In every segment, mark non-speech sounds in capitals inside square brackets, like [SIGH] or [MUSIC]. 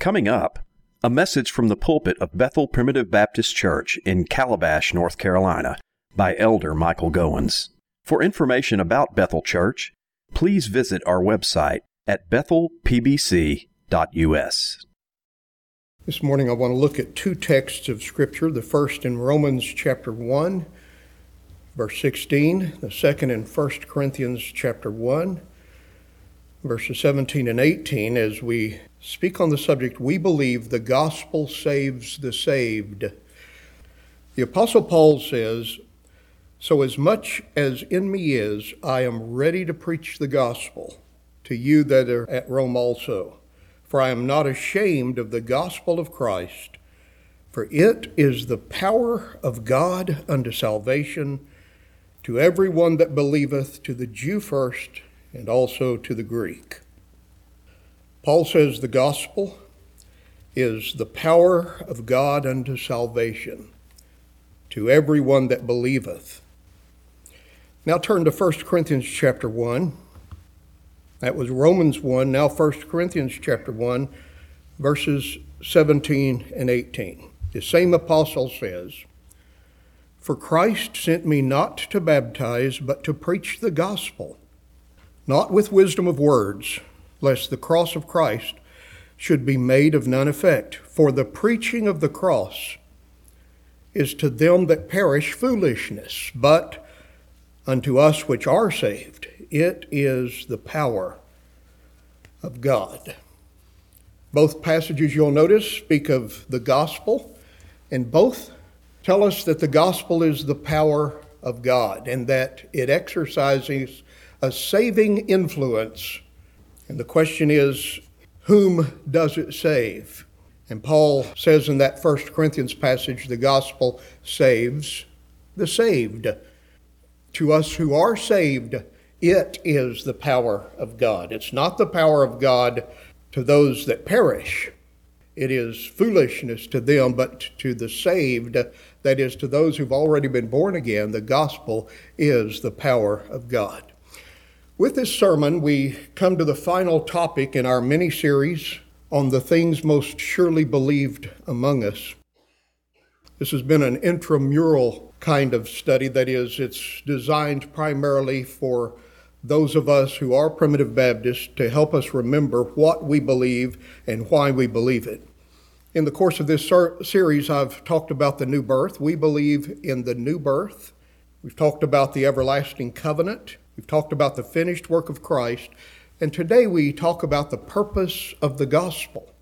Coming up, a message from the pulpit of Bethel Primitive Baptist Church in Calabash, North Carolina, by Elder Michael Gowens. For information about Bethel Church, please visit our website at bethelpbc.us. This morning I want to look at two texts of Scripture. The first in Romans chapter 1, verse 16, the second in 1 Corinthians chapter 1, verses 17 and 18, as we speak on the subject, we believe the gospel saves the saved. The Apostle Paul says, So as much as in me is, I am ready to preach the gospel to you that are at Rome also. For I am not ashamed of the gospel of Christ, for it is the power of God unto salvation to every one that believeth, to the Jew first, and also to the Greek. Paul says the gospel is the power of God unto salvation to everyone that believeth. Now turn to 1 Corinthians chapter 1. That was Romans 1, now 1 Corinthians chapter 1, verses 17 and 18. The same apostle says, For Christ sent me not to baptize, but to preach the gospel, not with wisdom of words lest the cross of Christ should be made of none effect. For the preaching of the cross is to them that perish foolishness, but unto us which are saved, it is the power of God. Both passages you'll notice speak of the gospel, and both tell us that the gospel is the power of God and that it exercises a saving influence and the question is, whom does it save? And Paul says in that First Corinthians passage, the gospel saves the saved. To us who are saved, it is the power of God. It's not the power of God to those that perish. It is foolishness to them, but to the saved, that is, to those who've already been born again, the gospel is the power of God. With this sermon, we come to the final topic in our mini series on the things most surely believed among us. This has been an intramural kind of study, that is, it's designed primarily for those of us who are primitive Baptists to help us remember what we believe and why we believe it. In the course of this ser- series, I've talked about the new birth. We believe in the new birth. We've talked about the everlasting covenant. We've talked about the finished work of Christ, and today we talk about the purpose of the gospel.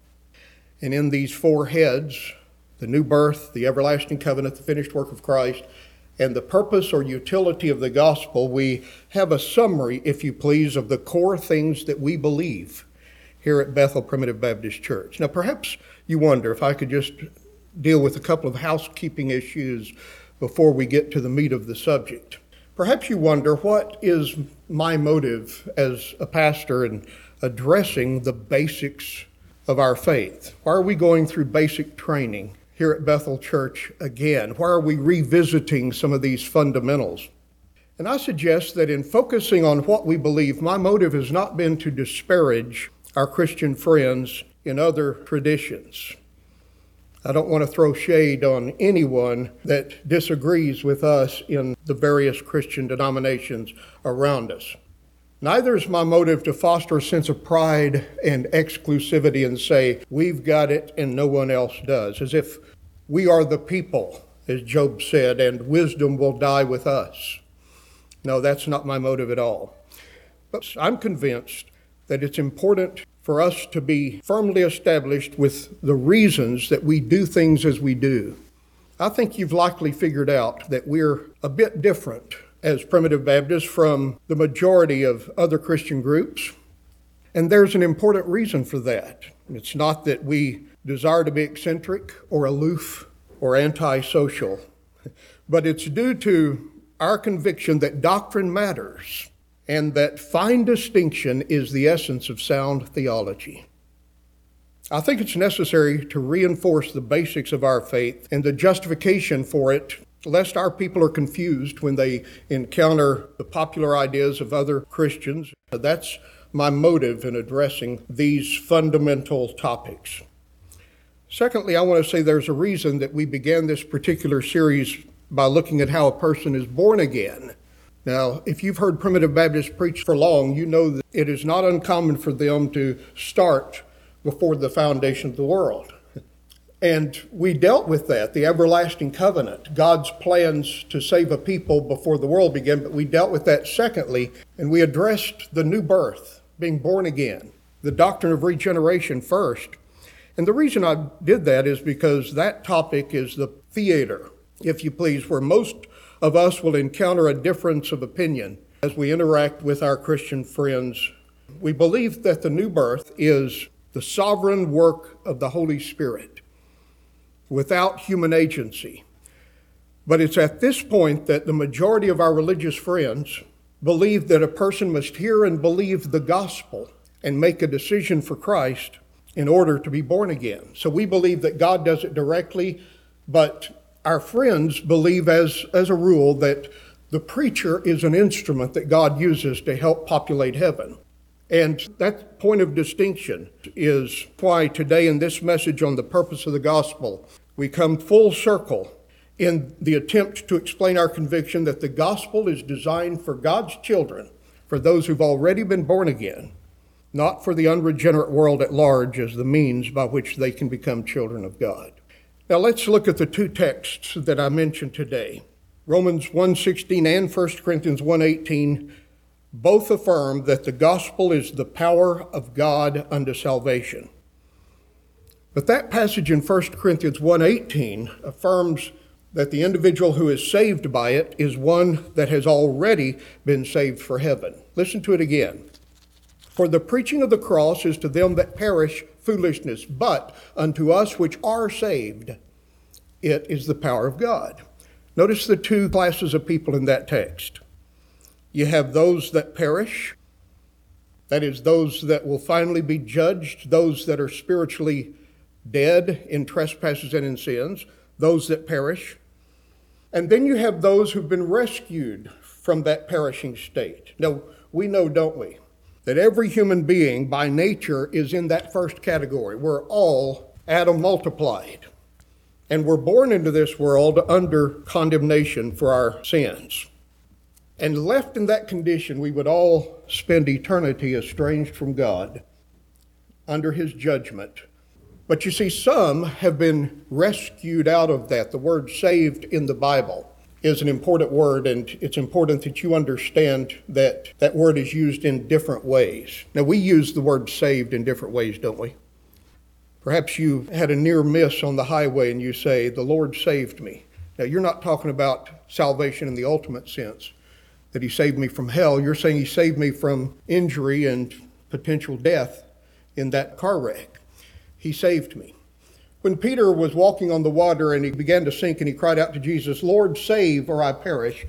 And in these four heads, the new birth, the everlasting covenant, the finished work of Christ, and the purpose or utility of the gospel, we have a summary, if you please, of the core things that we believe here at Bethel Primitive Baptist Church. Now, perhaps you wonder if I could just deal with a couple of housekeeping issues before we get to the meat of the subject. Perhaps you wonder what is my motive as a pastor in addressing the basics of our faith? Why are we going through basic training here at Bethel Church again? Why are we revisiting some of these fundamentals? And I suggest that in focusing on what we believe, my motive has not been to disparage our Christian friends in other traditions. I don't want to throw shade on anyone that disagrees with us in the various Christian denominations around us. Neither is my motive to foster a sense of pride and exclusivity and say, we've got it and no one else does, as if we are the people, as Job said, and wisdom will die with us. No, that's not my motive at all. But I'm convinced that it's important for us to be firmly established with the reasons that we do things as we do. I think you've likely figured out that we're a bit different as primitive Baptists from the majority of other Christian groups. And there's an important reason for that. It's not that we desire to be eccentric or aloof or antisocial, [LAUGHS] but it's due to our conviction that doctrine matters and that fine distinction is the essence of sound theology. I think it's necessary to reinforce the basics of our faith and the justification for it, lest our people are confused when they encounter the popular ideas of other Christians. That's my motive in addressing these fundamental topics. Secondly, I want to say there's a reason that we began this particular series by looking at how a person is born again. Now, if you've heard primitive Baptists preach for long, you know that it is not uncommon for them to start before the foundation of the world. And we dealt with that, the everlasting covenant, God's plans to save a people before the world began, but we dealt with that secondly, and we addressed the new birth, being born again, the doctrine of regeneration first. And the reason I did that is because that topic is the theater, if you please, where most of us will encounter a difference of opinion as we interact with our Christian friends. We believe that the new birth is the sovereign work of the Holy Spirit without human agency. But it's at this point that the majority of our religious friends believe that a person must hear and believe the gospel and make a decision for Christ in order to be born again. So we believe that God does it directly, but our friends believe, as, as a rule, that the preacher is an instrument that God uses to help populate heaven. And that point of distinction is why today, in this message on the purpose of the gospel, we come full circle in the attempt to explain our conviction that the gospel is designed for God's children, for those who've already been born again, not for the unregenerate world at large as the means by which they can become children of God. Now let's look at the two texts that I mentioned today. Romans 1:16 and 1 Corinthians 1:18 both affirm that the gospel is the power of God unto salvation. But that passage in 1 Corinthians 1:18 affirms that the individual who is saved by it is one that has already been saved for heaven. Listen to it again. For the preaching of the cross is to them that perish foolishness, but unto us which are saved, it is the power of God. Notice the two classes of people in that text. You have those that perish, that is, those that will finally be judged, those that are spiritually dead in trespasses and in sins, those that perish. And then you have those who've been rescued from that perishing state. Now, we know, don't we, that every human being by nature is in that first category. We're all Adam multiplied. And we're born into this world under condemnation for our sins. And left in that condition, we would all spend eternity estranged from God under his judgment. But you see, some have been rescued out of that. The word saved in the Bible is an important word, and it's important that you understand that that word is used in different ways. Now, we use the word saved in different ways, don't we? Perhaps you had a near miss on the highway and you say, The Lord saved me. Now, you're not talking about salvation in the ultimate sense, that He saved me from hell. You're saying He saved me from injury and potential death in that car wreck. He saved me. When Peter was walking on the water and he began to sink and he cried out to Jesus, Lord, save or I perish,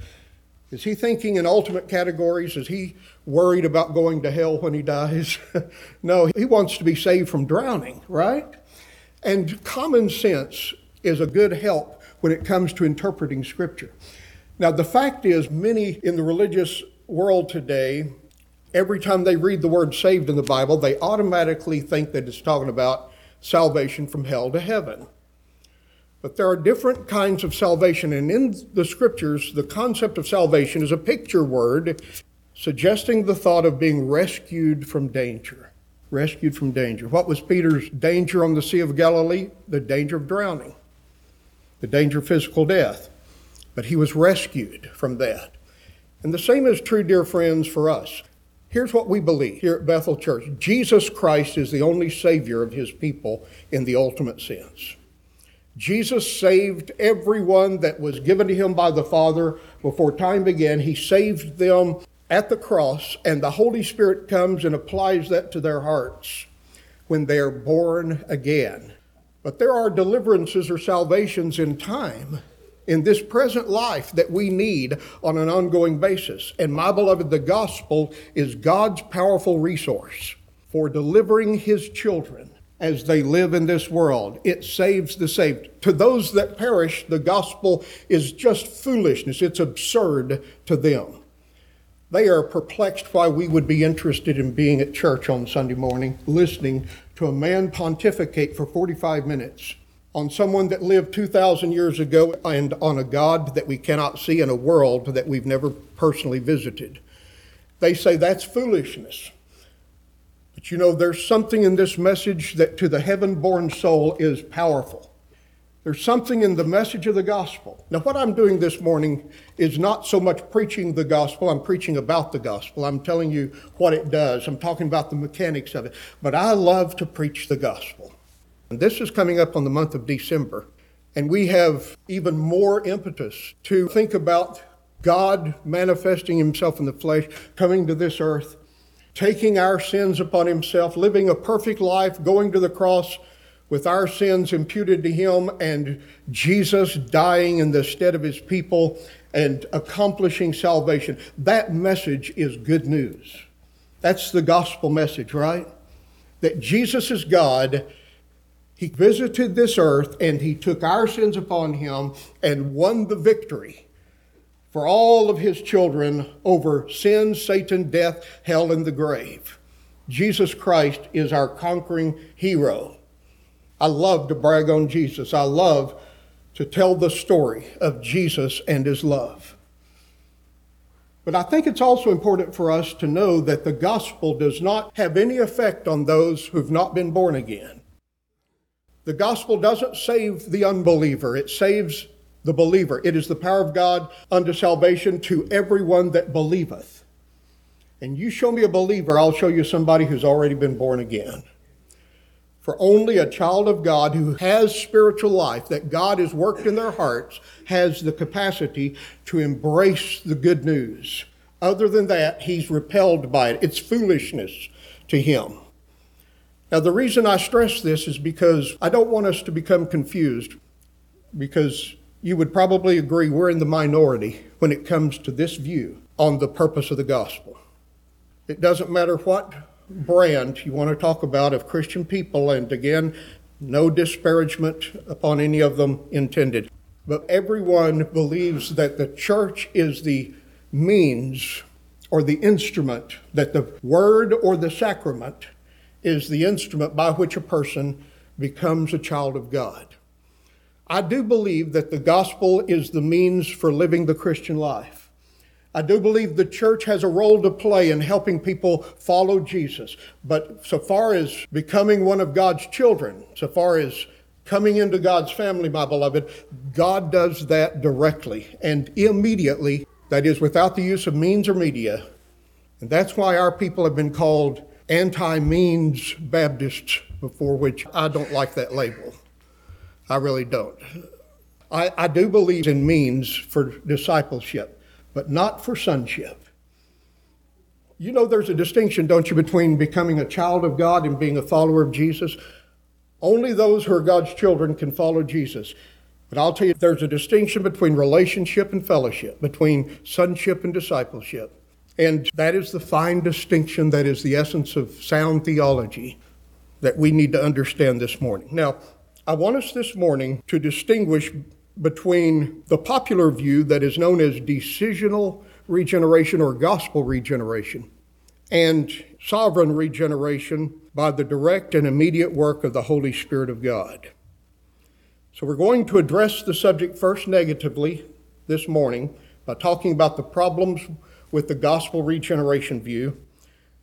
is he thinking in ultimate categories? Is he worried about going to hell when he dies? [LAUGHS] no, he wants to be saved from drowning, right? And common sense is a good help when it comes to interpreting Scripture. Now, the fact is, many in the religious world today, every time they read the word saved in the Bible, they automatically think that it's talking about salvation from hell to heaven. But there are different kinds of salvation, and in the scriptures, the concept of salvation is a picture word suggesting the thought of being rescued from danger. Rescued from danger. What was Peter's danger on the Sea of Galilee? The danger of drowning, the danger of physical death. But he was rescued from that. And the same is true, dear friends, for us. Here's what we believe here at Bethel Church Jesus Christ is the only Savior of His people in the ultimate sense. Jesus saved everyone that was given to Him by the Father before time began. He saved them at the cross, and the Holy Spirit comes and applies that to their hearts when they are born again. But there are deliverances or salvations in time in this present life that we need on an ongoing basis. And my beloved, the gospel is God's powerful resource for delivering his children as they live in this world. It saves the saved. To those that perish, the gospel is just foolishness. It's absurd to them. They are perplexed why we would be interested in being at church on Sunday morning, listening to a man pontificate for 45 minutes on someone that lived 2,000 years ago and on a God that we cannot see in a world that we've never personally visited. They say that's foolishness. But you know, there's something in this message that to the heaven born soul is powerful. There's something in the message of the gospel. Now, what I'm doing this morning is not so much preaching the gospel, I'm preaching about the gospel. I'm telling you what it does, I'm talking about the mechanics of it. But I love to preach the gospel. And this is coming up on the month of December. And we have even more impetus to think about God manifesting himself in the flesh, coming to this earth, taking our sins upon himself, living a perfect life, going to the cross with our sins imputed to him, and Jesus dying in the stead of his people and accomplishing salvation. That message is good news. That's the gospel message, right? That Jesus is God. He visited this earth and he took our sins upon him and won the victory for all of his children over sin, Satan, death, hell, and the grave. Jesus Christ is our conquering hero. I love to brag on Jesus. I love to tell the story of Jesus and his love. But I think it's also important for us to know that the gospel does not have any effect on those who've not been born again. The gospel doesn't save the unbeliever, it saves the believer. It is the power of God unto salvation to everyone that believeth. And you show me a believer, I'll show you somebody who's already been born again. For only a child of God who has spiritual life, that God has worked in their hearts, has the capacity to embrace the good news. Other than that, he's repelled by it. It's foolishness to him. Now, the reason I stress this is because I don't want us to become confused, because you would probably agree we're in the minority when it comes to this view on the purpose of the gospel. It doesn't matter what brand you want to talk about of Christian people, and again, no disparagement upon any of them intended. But everyone believes that the church is the means or the instrument, that the word or the sacrament is the instrument by which a person becomes a child of God. I do believe that the gospel is the means for living the Christian life. I do believe the church has a role to play in helping people follow Jesus. But so far as becoming one of God's children, so far as coming into God's family, my beloved, God does that directly and immediately, that is, without the use of means or media. And that's why our people have been called anti means Baptists, before which I don't like that label. I really don't. I, I do believe in means for discipleship but not for sonship. You know, there's a distinction, don't you, between becoming a child of God and being a follower of Jesus? Only those who are God's children can follow Jesus. But I'll tell you, there's a distinction between relationship and fellowship, between sonship and discipleship. And that is the fine distinction that is the essence of sound theology that we need to understand this morning. Now, I want us this morning to distinguish between the popular view that is known as decisional regeneration or gospel regeneration and sovereign regeneration by the direct and immediate work of the Holy Spirit of God. So, we're going to address the subject first negatively this morning by talking about the problems with the gospel regeneration view.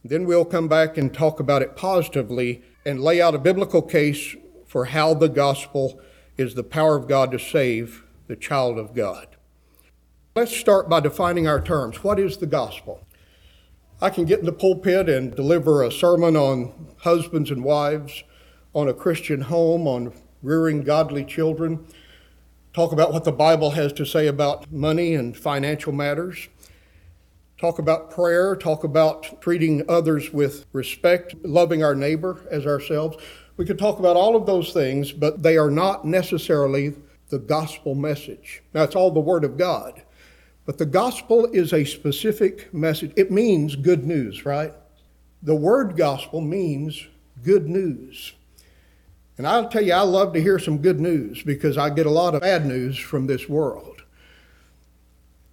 Then we'll come back and talk about it positively and lay out a biblical case for how the gospel is the power of God to save the child of God. Let's start by defining our terms. What is the gospel? I can get in the pulpit and deliver a sermon on husbands and wives, on a Christian home, on rearing godly children, talk about what the Bible has to say about money and financial matters, talk about prayer, talk about treating others with respect, loving our neighbor as ourselves. We could talk about all of those things, but they are not necessarily the gospel message. Now, it's all the Word of God, but the gospel is a specific message. It means good news, right? The word gospel means good news. And I'll tell you, I love to hear some good news because I get a lot of bad news from this world.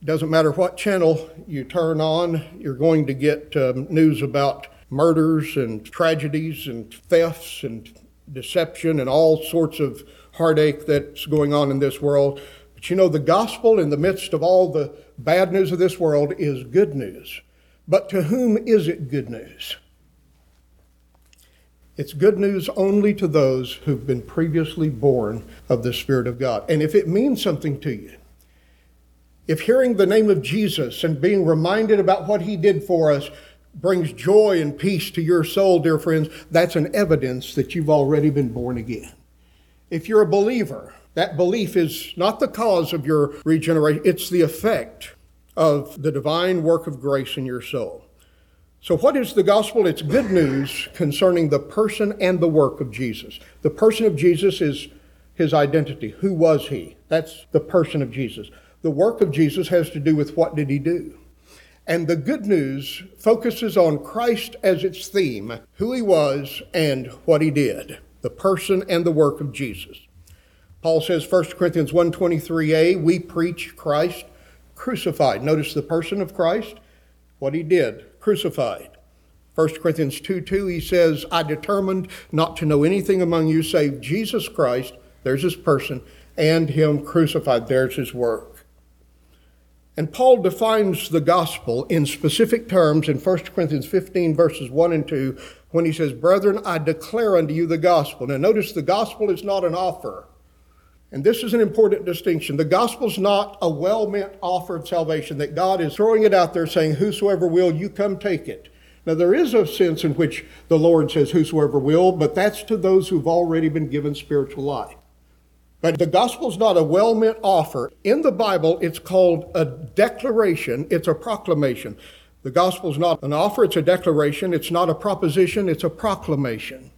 Doesn't matter what channel you turn on, you're going to get um, news about murders and tragedies and thefts and deception and all sorts of heartache that's going on in this world. But you know, the gospel in the midst of all the bad news of this world is good news. But to whom is it good news? It's good news only to those who've been previously born of the Spirit of God. And if it means something to you, if hearing the name of Jesus and being reminded about what he did for us brings joy and peace to your soul, dear friends, that's an evidence that you've already been born again. If you're a believer, that belief is not the cause of your regeneration, it's the effect of the divine work of grace in your soul. So, what is the gospel? It's good news concerning the person and the work of Jesus. The person of Jesus is his identity. Who was he? That's the person of Jesus. The work of Jesus has to do with what did he do? And the good news focuses on Christ as its theme, who he was and what he did, the person and the work of Jesus. Paul says 1 Corinthians 1:23a, we preach Christ crucified. Notice the person of Christ, what he did, crucified. 1 Corinthians 2 2, he says, I determined not to know anything among you save Jesus Christ, there's his person, and him crucified, there's his work. And Paul defines the gospel in specific terms in 1 Corinthians 15, verses 1 and 2, when he says, Brethren, I declare unto you the gospel. Now, notice the gospel is not an offer. And this is an important distinction. The gospel is not a well meant offer of salvation, that God is throwing it out there saying, Whosoever will, you come take it. Now, there is a sense in which the Lord says, Whosoever will, but that's to those who've already been given spiritual life. But the gospel is not a well meant offer. In the Bible, it's called a declaration, it's a proclamation. The gospel is not an offer, it's a declaration. It's not a proposition, it's a proclamation.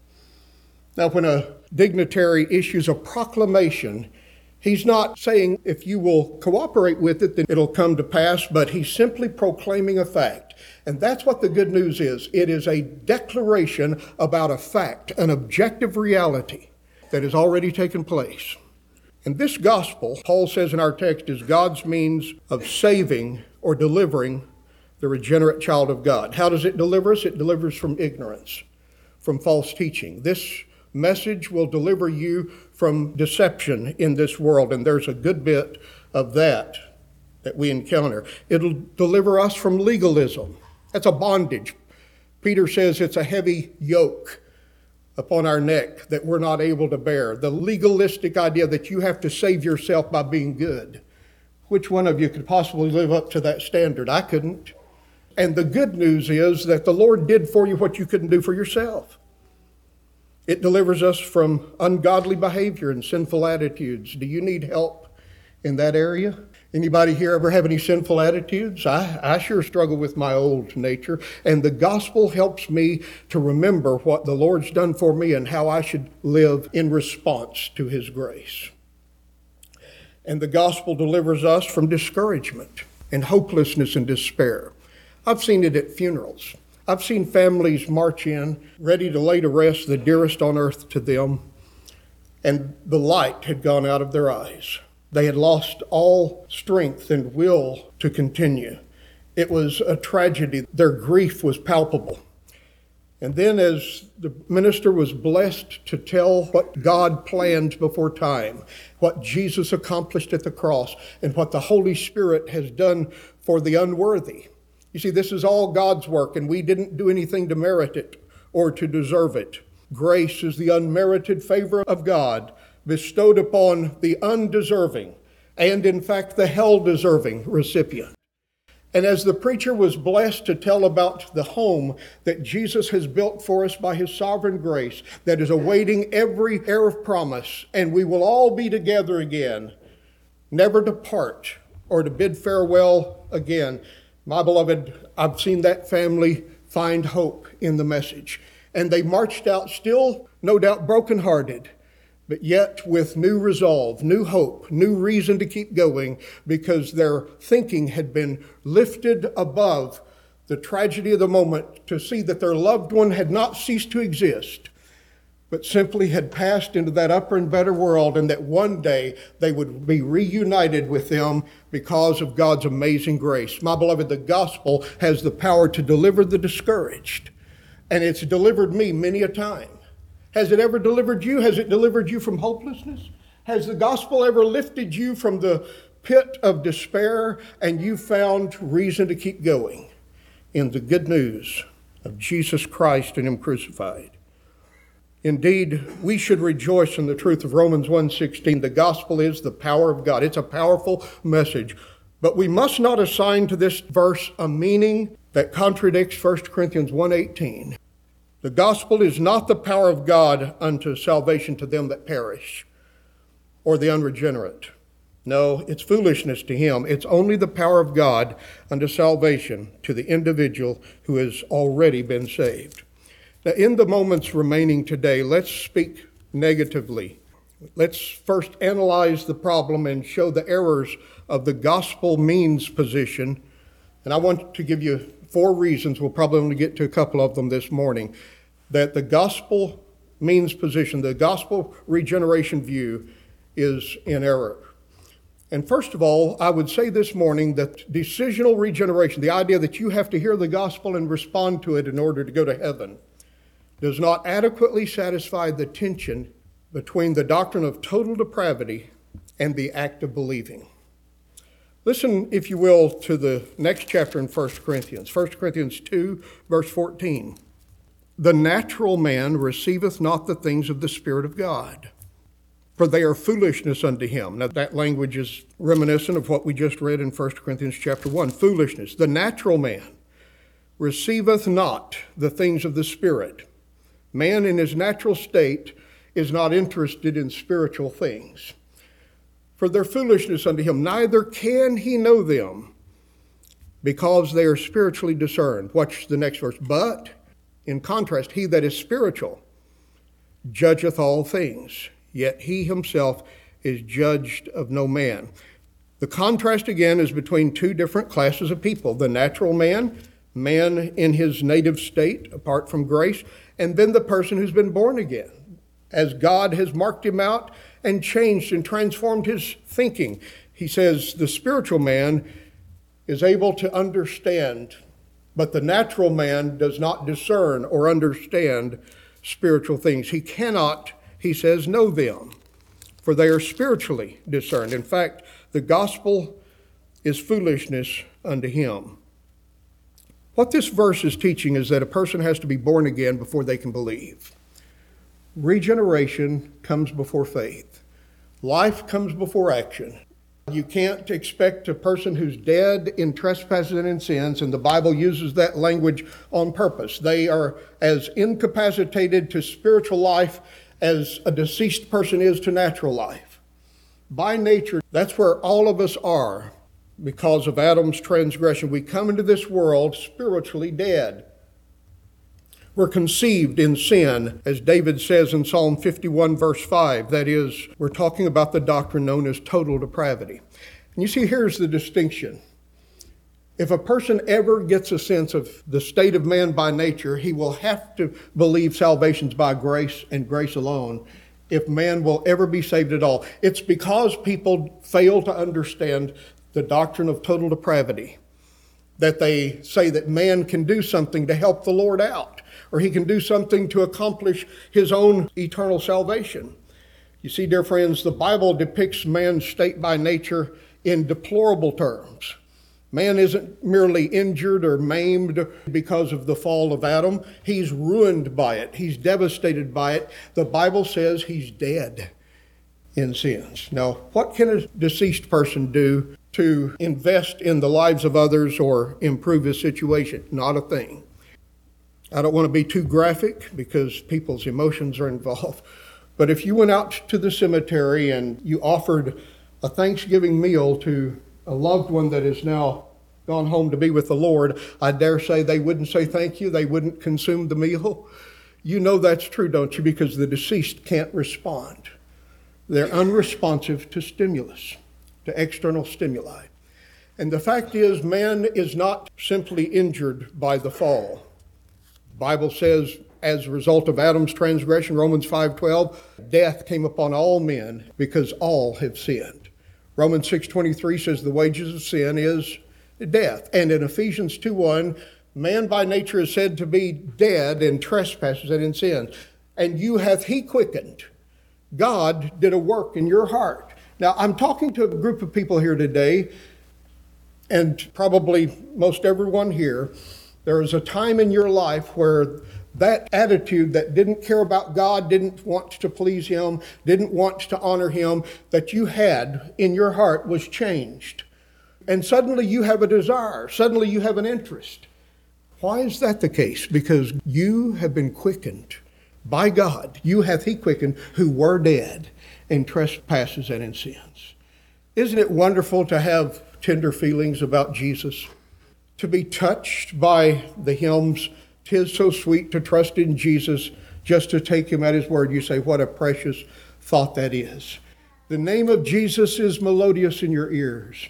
Now, when a dignitary issues a proclamation, he's not saying if you will cooperate with it, then it'll come to pass, but he's simply proclaiming a fact. And that's what the good news is it is a declaration about a fact, an objective reality that has already taken place. And this gospel, Paul says in our text, is God's means of saving or delivering the regenerate child of God. How does it deliver us? It delivers from ignorance, from false teaching. This message will deliver you from deception in this world, and there's a good bit of that that we encounter. It'll deliver us from legalism. That's a bondage. Peter says it's a heavy yoke upon our neck that we're not able to bear. The legalistic idea that you have to save yourself by being good. Which one of you could possibly live up to that standard? I couldn't. And the good news is that the Lord did for you what you couldn't do for yourself. It delivers us from ungodly behavior and sinful attitudes. Do you need help in that area? Anybody here ever have any sinful attitudes? I, I sure struggle with my old nature, and the gospel helps me to remember what the Lord's done for me and how I should live in response to His grace. And the gospel delivers us from discouragement and hopelessness and despair. I've seen it at funerals. I've seen families march in ready to lay to rest the dearest on earth to them, and the light had gone out of their eyes. They had lost all strength and will to continue. It was a tragedy. Their grief was palpable. And then, as the minister was blessed to tell what God planned before time, what Jesus accomplished at the cross, and what the Holy Spirit has done for the unworthy. You see, this is all God's work, and we didn't do anything to merit it or to deserve it. Grace is the unmerited favor of God bestowed upon the undeserving and, in fact, the hell deserving recipient. And as the preacher was blessed to tell about the home that Jesus has built for us by his sovereign grace, that is awaiting every heir of promise, and we will all be together again, never to part or to bid farewell again. My beloved, I've seen that family find hope in the message. And they marched out still, no doubt, brokenhearted but yet with new resolve, new hope, new reason to keep going because their thinking had been lifted above the tragedy of the moment to see that their loved one had not ceased to exist, but simply had passed into that upper and better world, and that one day they would be reunited with them because of God's amazing grace. My beloved, the gospel has the power to deliver the discouraged, and it's delivered me many a time. Has it ever delivered you? Has it delivered you from hopelessness? Has the gospel ever lifted you from the pit of despair and you found reason to keep going in the good news of Jesus Christ and Him crucified? Indeed, we should rejoice in the truth of Romans 1:16. The gospel is the power of God. It's a powerful message. But we must not assign to this verse a meaning that contradicts 1 Corinthians 1:18. The gospel is not the power of God unto salvation to them that perish or the unregenerate. No, it's foolishness to him. It's only the power of God unto salvation to the individual who has already been saved. Now, in the moments remaining today, let's speak negatively. Let's first analyze the problem and show the errors of the gospel means position. And I want to give you four reasons, we'll probably only get to a couple of them this morning, that the gospel means position, the gospel regeneration view, is in error. And first of all, I would say this morning that decisional regeneration, the idea that you have to hear the gospel and respond to it in order to go to heaven, does not adequately satisfy the tension between the doctrine of total depravity and the act of believing. Listen, if you will, to the next chapter in 1 Corinthians, 1 Corinthians 2, verse 14. The natural man receiveth not the things of the Spirit of God, for they are foolishness unto him. Now, that language is reminiscent of what we just read in 1 Corinthians chapter 1 foolishness. The natural man receiveth not the things of the Spirit Man in his natural state is not interested in spiritual things. For their foolishness unto him, neither can he know them, because they are spiritually discerned. Watch the next verse. But, in contrast, he that is spiritual judgeth all things, yet he himself is judged of no man. The contrast again is between two different classes of people the natural man, man in his native state, apart from grace, and then the person who's been born again, as God has marked him out and changed and transformed his thinking. He says the spiritual man is able to understand, but the natural man does not discern or understand spiritual things. He cannot, he says, know them, for they are spiritually discerned. In fact, the gospel is foolishness unto him. What this verse is teaching is that a person has to be born again before they can believe. Regeneration comes before faith. Life comes before action. You can't expect a person who's dead in trespasses and in sins, and the Bible uses that language on purpose. They are as incapacitated to spiritual life as a deceased person is to natural life. By nature, that's where all of us are because of Adam's transgression, we come into this world spiritually dead. We're conceived in sin, as David says in Psalm 51, verse 5. That is, we're talking about the doctrine known as total depravity. And you see, here's the distinction. If a person ever gets a sense of the state of man by nature, he will have to believe salvation's by grace and grace alone if man will ever be saved at all. It's because people fail to understand the doctrine of total depravity. That they say that man can do something to help the Lord out, or he can do something to accomplish his own eternal salvation. You see, dear friends, the Bible depicts man's state by nature in deplorable terms. Man isn't merely injured or maimed because of the fall of Adam. He's ruined by it. He's devastated by it. The Bible says he's dead in sins. Now, what can a deceased person do to invest in the lives of others or improve his situation. Not a thing. I don't want to be too graphic because people's emotions are involved. [LAUGHS] But if you went out to the cemetery and you offered a Thanksgiving meal to a loved one that is now gone home to be with the Lord, I dare say they wouldn't say thank you. They wouldn't consume the meal. You know that's true, don't you? Because the deceased can't respond. They're unresponsive to stimulus to external stimuli. And the fact is, man is not simply injured by the fall. Bible says as a result of Adam's transgression, Romans 5:12, death came upon all men because all have sinned. Romans 6:23 says the wages of sin is death. And in Ephesians 2:1, man by nature is said to be dead in trespasses and in sins. And you hath he quickened. God did a work in your heart. Now, I'm talking to a group of people here today, and probably most everyone here. There was a time in your life where that attitude that didn't care about God, didn't want to please Him, didn't want to honor Him, that you had in your heart was changed. And suddenly you have a desire, suddenly you have an interest. Why is that the case? Because you have been quickened by God. You hath He quickened who were dead in trespasses and in sins. Isn't it wonderful to have tender feelings about Jesus? To be touched by the hymns Tis so sweet to trust in Jesus, just to take him at his word. You say, What a precious thought that is. The name of Jesus is melodious in your ears.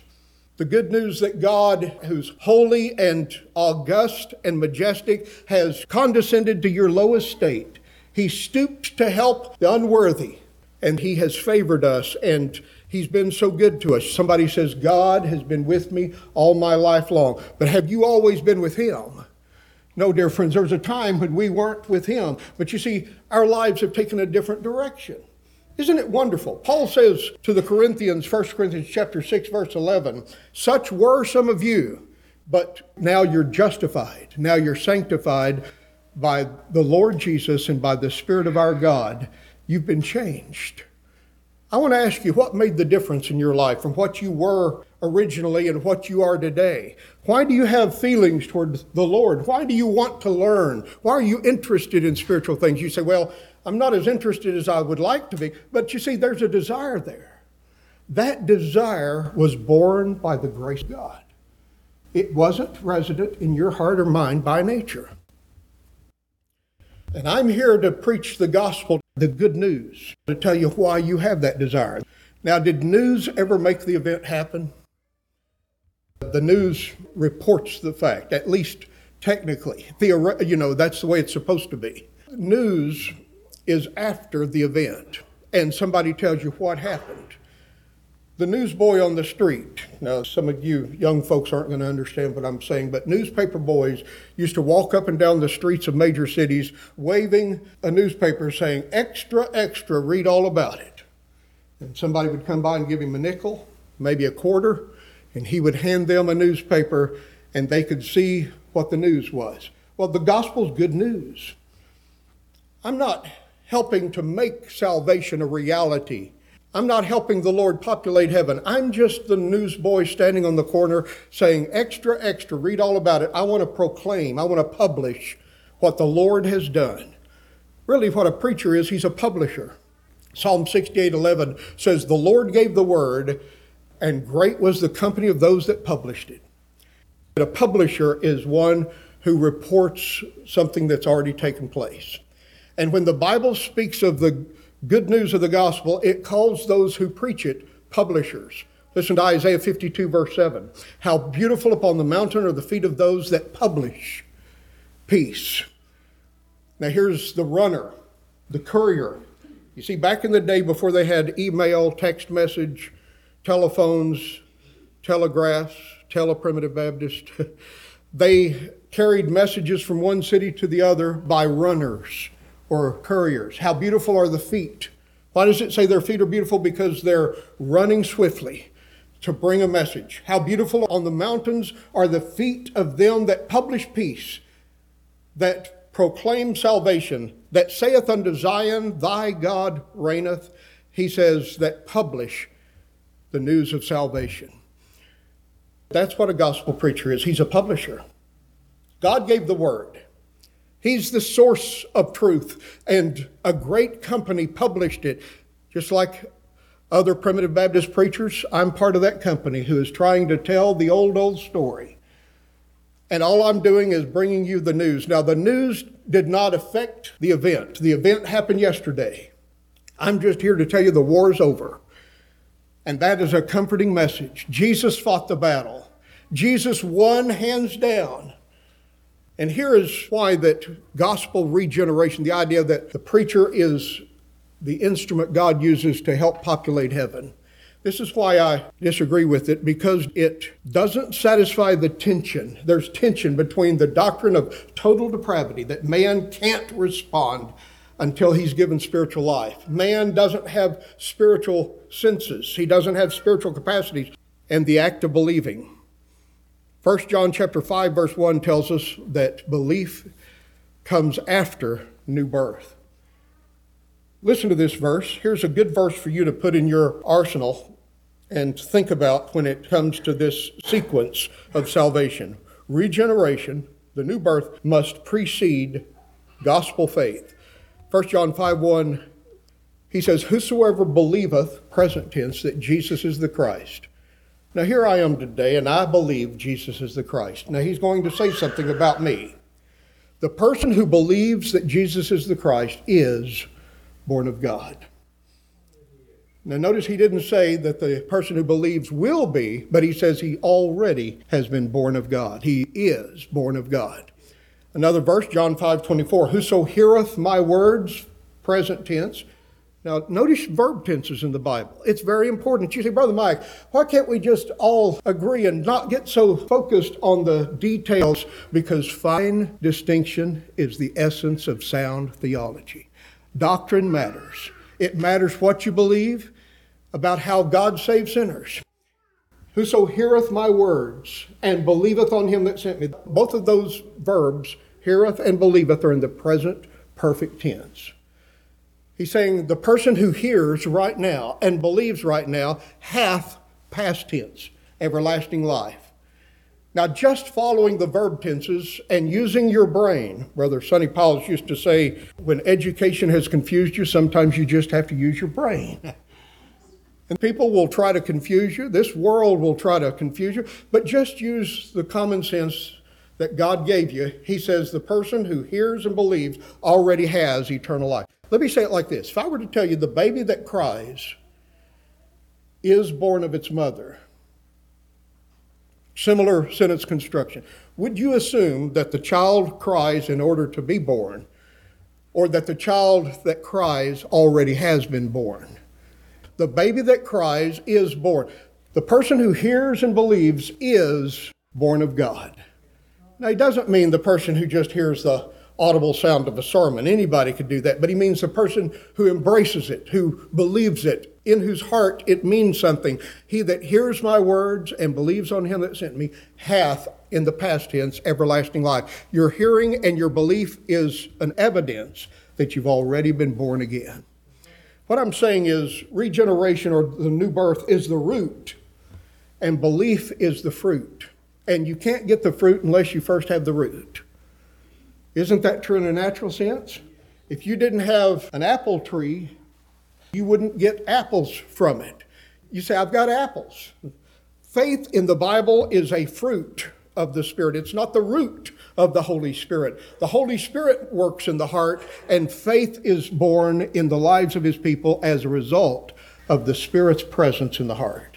The good news that God, who's holy and august and majestic, has condescended to your lowest state. He stooped to help the unworthy, and He has favored us, and He's been so good to us. Somebody says, God has been with me all my life long. But have you always been with Him? No, dear friends, there was a time when we weren't with him. But you see, our lives have taken a different direction. Isn't it wonderful? Paul says to the Corinthians, 1 Corinthians chapter 6, verse 11, such were some of you, but now you're justified. Now you're sanctified by the Lord Jesus and by the Spirit of our God. You've been changed. I want to ask you what made the difference in your life from what you were originally and what you are today? Why do you have feelings toward the Lord? Why do you want to learn? Why are you interested in spiritual things? You say, Well, I'm not as interested as I would like to be. But you see, there's a desire there. That desire was born by the grace of God. It wasn't resident in your heart or mind by nature. And I'm here to preach the gospel the good news to tell you why you have that desire. Now, did news ever make the event happen? The news reports the fact, at least technically. Theore- you know, that's the way it's supposed to be. News is after the event, and somebody tells you what happened. The newsboy on the street. Now, some of you young folks aren't going to understand what I'm saying, but newspaper boys used to walk up and down the streets of major cities waving a newspaper saying, Extra, extra, read all about it. And somebody would come by and give him a nickel, maybe a quarter, and he would hand them a newspaper and they could see what the news was. Well, the gospel's good news. I'm not helping to make salvation a reality I'm not helping the Lord populate heaven. I'm just the newsboy standing on the corner saying, extra, extra, read all about it. I want to proclaim, I want to publish what the Lord has done. Really, what a preacher is, he's a publisher. Psalm 68 11 says, The Lord gave the word, and great was the company of those that published it. A publisher is one who reports something that's already taken place. And when the Bible speaks of the good news of the gospel, it calls those who preach it publishers. Listen to Isaiah 52, verse 7. How beautiful upon the mountain are the feet of those that publish peace. Now, here's the runner, the courier. You see, back in the day before they had email, text message, telephones, telegraphs, teleprimitive Baptist, [LAUGHS] they carried messages from one city to the other by runners or couriers. How beautiful are the feet? Why does it say their feet are beautiful? Because they're running swiftly to bring a message. How beautiful on the mountains are the feet of them that publish peace, that proclaim salvation, that saith unto Zion, Thy God reigneth. He says, that publish the news of salvation. That's what a gospel preacher is. He's a publisher. God gave the word. He's the source of truth, and a great company published it, just like other primitive Baptist preachers. I'm part of that company who is trying to tell the old, old story. And all I'm doing is bringing you the news. Now, the news did not affect the event. The event happened yesterday. I'm just here to tell you the war is over. And that is a comforting message. Jesus fought the battle. Jesus won hands down. And here is why that gospel regeneration, the idea that the preacher is the instrument God uses to help populate heaven. This is why I disagree with it because it doesn't satisfy the tension. There's tension between the doctrine of total depravity, that man can't respond until he's given spiritual life. Man doesn't have spiritual senses, he doesn't have spiritual capacities, and the act of believing. 1 John chapter 5 verse 1 tells us that belief comes after new birth. Listen to this verse. Here's a good verse for you to put in your arsenal and think about when it comes to this sequence of salvation. Regeneration, the new birth, must precede gospel faith. 1 John 5 1, he says, Whosoever believeth, present tense, that Jesus is the Christ. Now, here I am today, and I believe Jesus is the Christ. Now, he's going to say something about me. The person who believes that Jesus is the Christ is born of God. Now, notice he didn't say that the person who believes will be, but he says he already has been born of God. He is born of God. Another verse, John 5 24, Whoso heareth my words, present tense. Now, notice verb tenses in the Bible. It's very important. You say, Brother Mike, why can't we just all agree and not get so focused on the details? Because fine distinction is the essence of sound theology. Doctrine matters. It matters what you believe about how God saves sinners. Whoso heareth my words and believeth on him that sent me. Both of those verbs heareth and believeth are in the present perfect tense. He's saying the person who hears right now and believes right now hath past tense, everlasting life. Now, just following the verb tenses and using your brain, Brother Sonny Pauls used to say, when education has confused you, sometimes you just have to use your brain. [LAUGHS] And people will try to confuse you. This world will try to confuse you, but just use the common sense that God gave you, he says the person who hears and believes already has eternal life. Let me say it like this If I were to tell you the baby that cries is born of its mother, similar sentence construction, would you assume that the child cries in order to be born, or that the child that cries already has been born? The baby that cries is born. The person who hears and believes is born of God. Now, it doesn't mean the person who just hears the audible sound of a sermon. Anybody could do that, but he means the person who embraces it, who believes it, in whose heart it means something. He that hears my words and believes on him that sent me hath, in the past tense, everlasting life. Your hearing and your belief is an evidence that you've already been born again. What I'm saying is regeneration or the new birth is the root, and belief is the fruit. And you can't get the fruit unless you first have the root. Isn't that true in a natural sense? If you didn't have an apple tree, you wouldn't get apples from it. You say, I've got apples. Faith in the Bible is a fruit of the Spirit, it's not the root of the Holy Spirit. The Holy Spirit works in the heart, and faith is born in the lives of His people as a result of the Spirit's presence in the heart.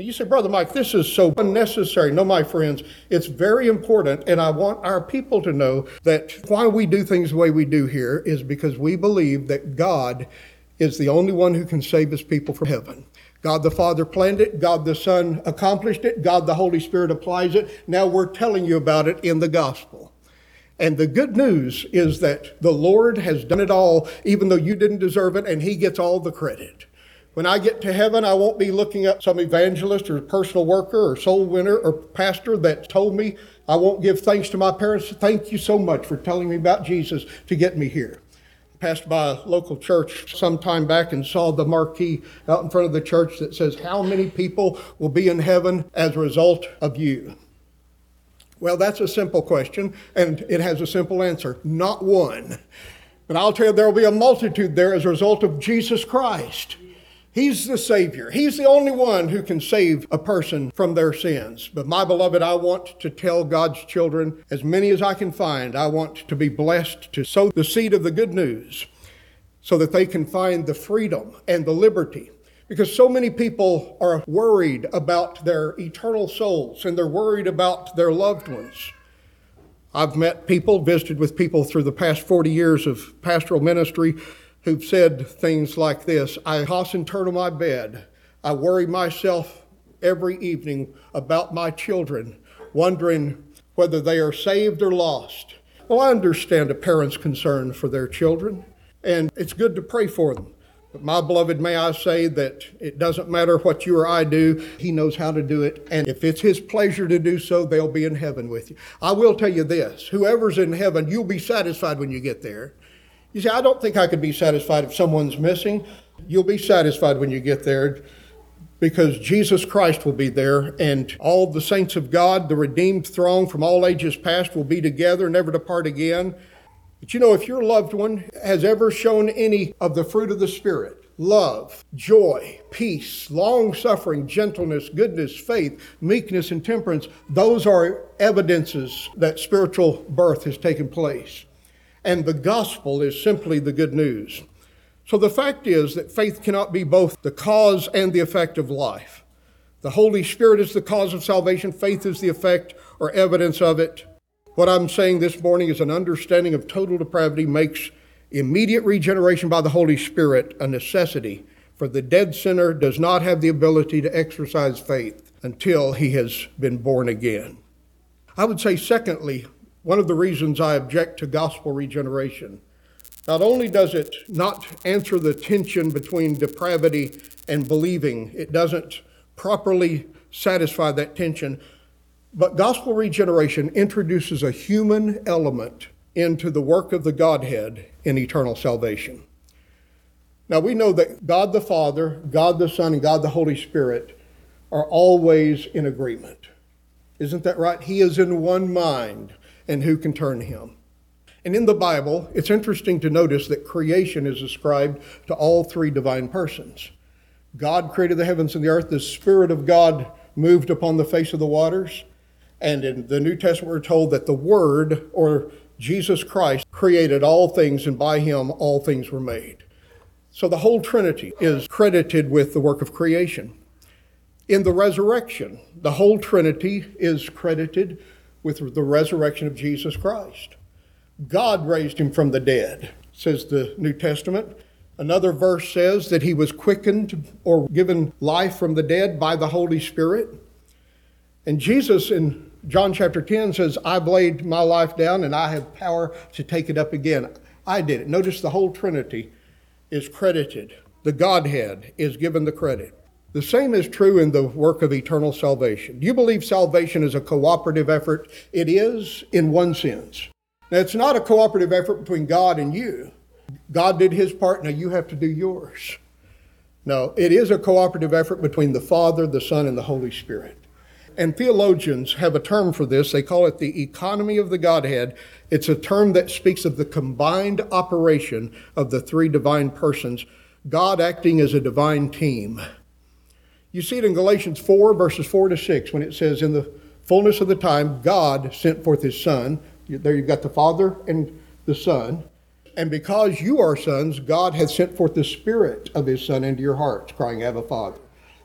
You say, Brother Mike, this is so unnecessary. No, my friends, it's very important, and I want our people to know that why we do things the way we do here is because we believe that God is the only one who can save his people from heaven. God the Father planned it, God the Son accomplished it, God the Holy Spirit applies it. Now we're telling you about it in the gospel. And the good news is that the Lord has done it all, even though you didn't deserve it, and He gets all the credit. When I get to heaven, I won't be looking up some evangelist or personal worker or soul winner or pastor that told me I won't give thanks to my parents. Thank you so much for telling me about Jesus to get me here. I passed by a local church some time back and saw the marquee out in front of the church that says, How many people will be in heaven as a result of you? Well, that's a simple question, and it has a simple answer not one. But I'll tell you, there will be a multitude there as a result of Jesus Christ. He's the Savior. He's the only one who can save a person from their sins. But my beloved, I want to tell God's children, as many as I can find, I want to be blessed to sow the seed of the good news so that they can find the freedom and the liberty. Because so many people are worried about their eternal souls and they're worried about their loved ones. I've met people, visited with people through the past 40 years of pastoral ministry who've said things like this I toss and turn on my bed. I worry myself every evening about my children, wondering whether they are saved or lost. Well, I understand a parent's concern for their children, and it's good to pray for them. But my beloved, may I say that it doesn't matter what you or I do, He knows how to do it. And if it's His pleasure to do so, they'll be in heaven with you. I will tell you this whoever's in heaven, you'll be satisfied when you get there. You see, I don't think I could be satisfied if someone's missing. You'll be satisfied when you get there because Jesus Christ will be there, and all the saints of God, the redeemed throng from all ages past, will be together, never to part again. But you know, if your loved one has ever shown any of the fruit of the Spirit, love, joy, peace, long suffering, gentleness, goodness, faith, meekness, and temperance, those are evidences that spiritual birth has taken place. And the gospel is simply the good news. So the fact is that faith cannot be both the cause and the effect of life. The Holy Spirit is the cause of salvation, faith is the effect or evidence of it. What I'm saying this morning is an understanding of total depravity makes immediate regeneration by the Holy Spirit a necessity, for the dead sinner does not have the ability to exercise faith until he has been born again. I would say, secondly, one of the reasons I object to gospel regeneration. Not only does it not answer the tension between depravity and believing, it doesn't properly satisfy that tension, but gospel regeneration introduces a human element into the work of the Godhead in eternal salvation. Now we know that God the Father, God the Son, and God the Holy Spirit are always in agreement. Isn't that right? He is in one mind, and who can turn him? And in the Bible, it's interesting to notice that creation is ascribed to all three divine persons. God created the heavens and the earth, the Spirit of God moved upon the face of the waters, and in the New Testament, we're told that the Word, or Jesus Christ, created all things, and by him all things were made. So the whole Trinity is credited with the work of creation. In the resurrection, the whole Trinity is credited with the resurrection of Jesus Christ. God raised him from the dead, says the New Testament. Another verse says that he was quickened or given life from the dead by the Holy Spirit. And Jesus in John chapter 10 says, I've laid my life down and I have power to take it up again. I did it. Notice the whole Trinity is credited, the Godhead is given the credit. The same is true in the work of eternal salvation. Do you believe salvation is a cooperative effort? It is in one sense. Now, it's not a cooperative effort between God and you. God did his part, now you have to do yours. No, it is a cooperative effort between the Father, the Son, and the Holy Spirit. And theologians have a term for this. They call it the economy of the Godhead. It's a term that speaks of the combined operation of the three divine persons, God acting as a divine team. You see it in Galatians 4, verses 4 to 6, when it says, In the fullness of the time, God sent forth his Son. There you've got the Father and the Son. And because you are sons, God hath sent forth the Spirit of his Son into your hearts, crying, Abba, Father.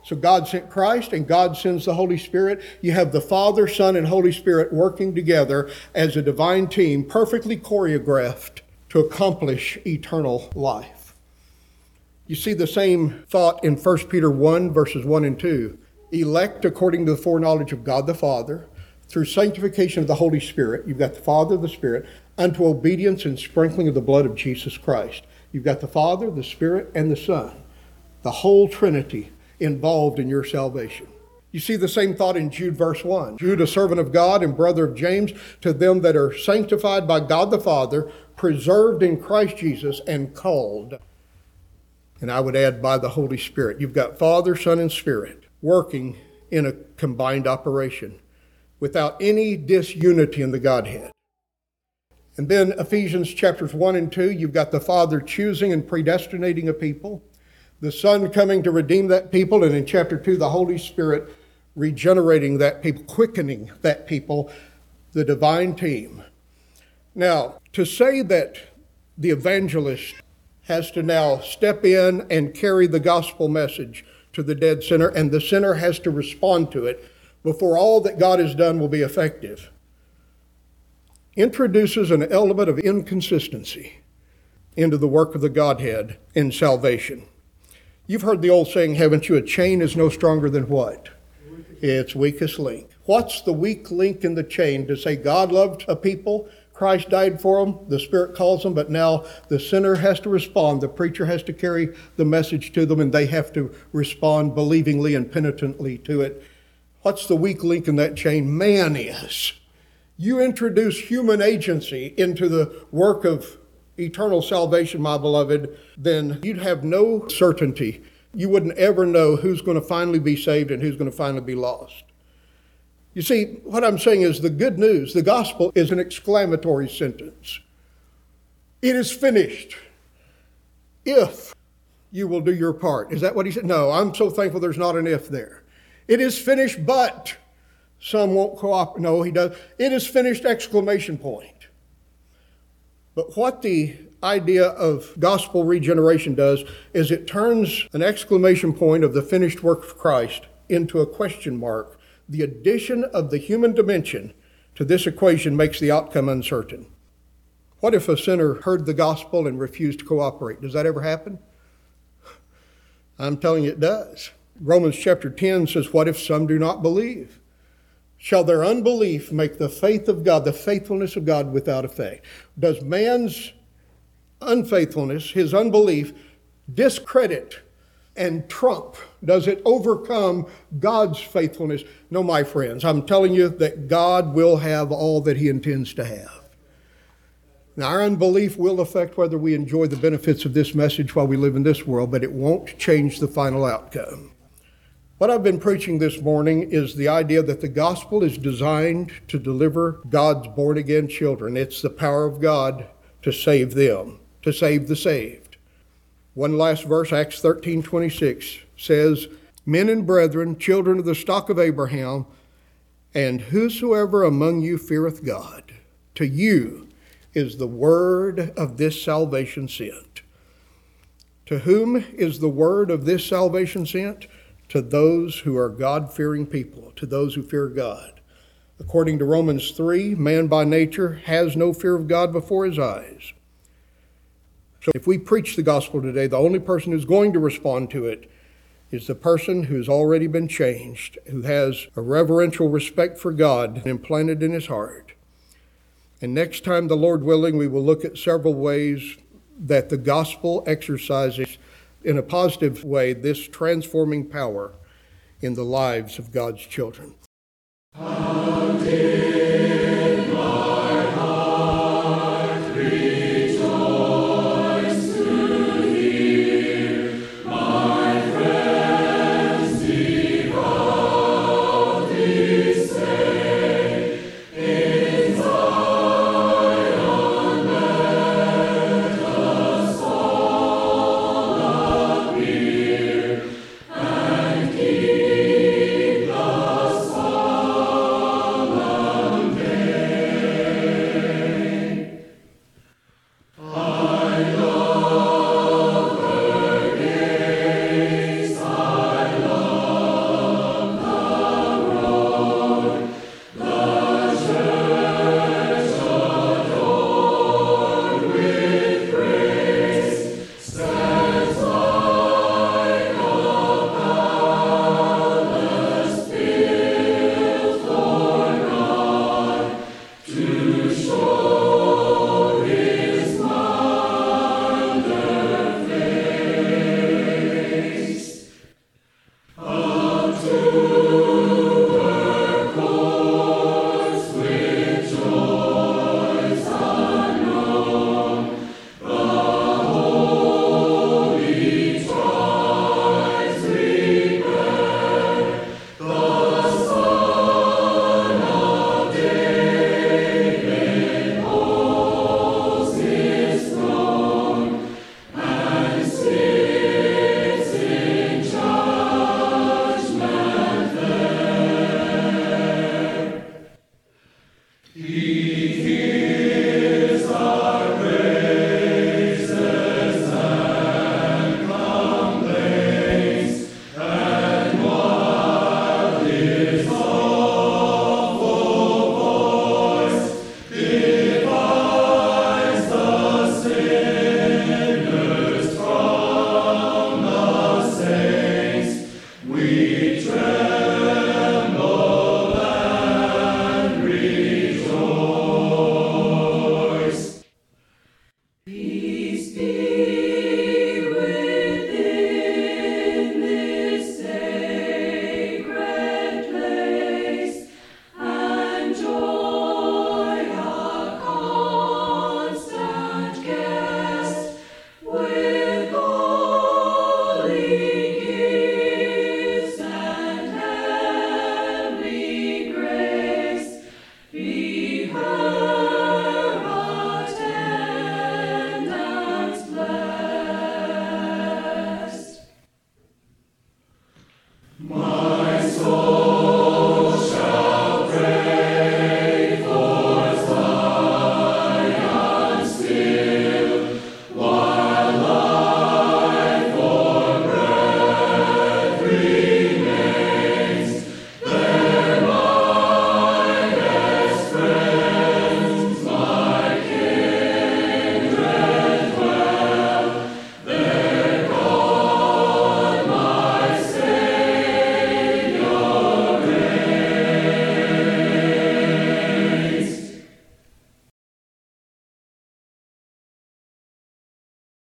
So God sent Christ and God sends the Holy Spirit. You have the Father, Son, and Holy Spirit working together as a divine team, perfectly choreographed to accomplish eternal life. You see the same thought in 1 Peter 1, verses 1 and 2. Elect according to the foreknowledge of God the Father, through sanctification of the Holy Spirit, you've got the Father, the Spirit, unto obedience and sprinkling of the blood of Jesus Christ. You've got the Father, the Spirit, and the Son. The whole Trinity involved in your salvation. You see the same thought in Jude, verse 1. Jude, a servant of God and brother of James, to them that are sanctified by God the Father, preserved in Christ Jesus, and called. And I would add by the Holy Spirit. You've got Father, Son, and Spirit working in a combined operation without any disunity in the Godhead. And then Ephesians chapters 1 and 2, you've got the Father choosing and predestinating a people the Son coming to redeem that people, and in chapter 2, the Holy Spirit regenerating that people, quickening that people, the divine team. Now, to say that the evangelist has to now step in and carry the gospel message to the dead sinner, and the sinner has to respond to it before all that God has done will be effective. introduces an element of inconsistency into the work of the Godhead in salvation. You've heard the old saying, haven't you? A chain is no stronger than what? Its weakest link. What's the weak link in the chain to say God loved a people, Christ died for them, the Spirit calls them, but now the sinner has to respond. The preacher has to carry the message to them, and they have to respond believingly and penitently to it. What's the weak link in that chain? Man is. You introduce human agency into the work of eternal salvation, my beloved, then you'd have no certainty. You wouldn't ever know who's going to finally be saved and who's going to finally be lost. You see, what I'm saying is the good news, the gospel is an exclamatory sentence. It is finished. If you will do your part. Is that what he said? No, I'm so thankful there's not an if there. It is finished, but some won't cooperate. No, he does. It is finished, exclamation point. But what the idea of gospel regeneration does is it turns an exclamation point of the finished work of Christ into a question mark. The addition of the human dimension to this equation makes the outcome uncertain. What if a sinner heard the gospel and refused to cooperate? Does that ever happen? I'm telling you it does. Romans chapter 10 says, What if some do not believe? shall their unbelief make the faith of God, the faithfulness of God, without effect? Does man's unfaithfulness, his unbelief, discredit and trump? Does it overcome God's faithfulness? No, my friends, I'm telling you that God will have all that he intends to have. Now, our unbelief will affect whether we enjoy the benefits of this message while we live in this world, but it won't change the final outcome. What I've been preaching this morning is the idea that the gospel is designed to deliver God's born again children. It's the power of God to save them, to save the saved. One last verse, Acts 13 26 says, Men and brethren, children of the stock of Abraham, and whosoever among you feareth God, to you is the word of this salvation sent. To whom is the word of this salvation sent? to those who are God fearing people, to those who fear God. According to Romans 3, man by nature has no fear of God before his eyes. So if we preach the gospel today, the only person who's going to respond to it is the person who's already been changed, who has a reverential respect for God implanted in his heart. And next time, the Lord willing, we will look at several ways that the gospel exercises in a positive way this transforming power in the lives of God's children.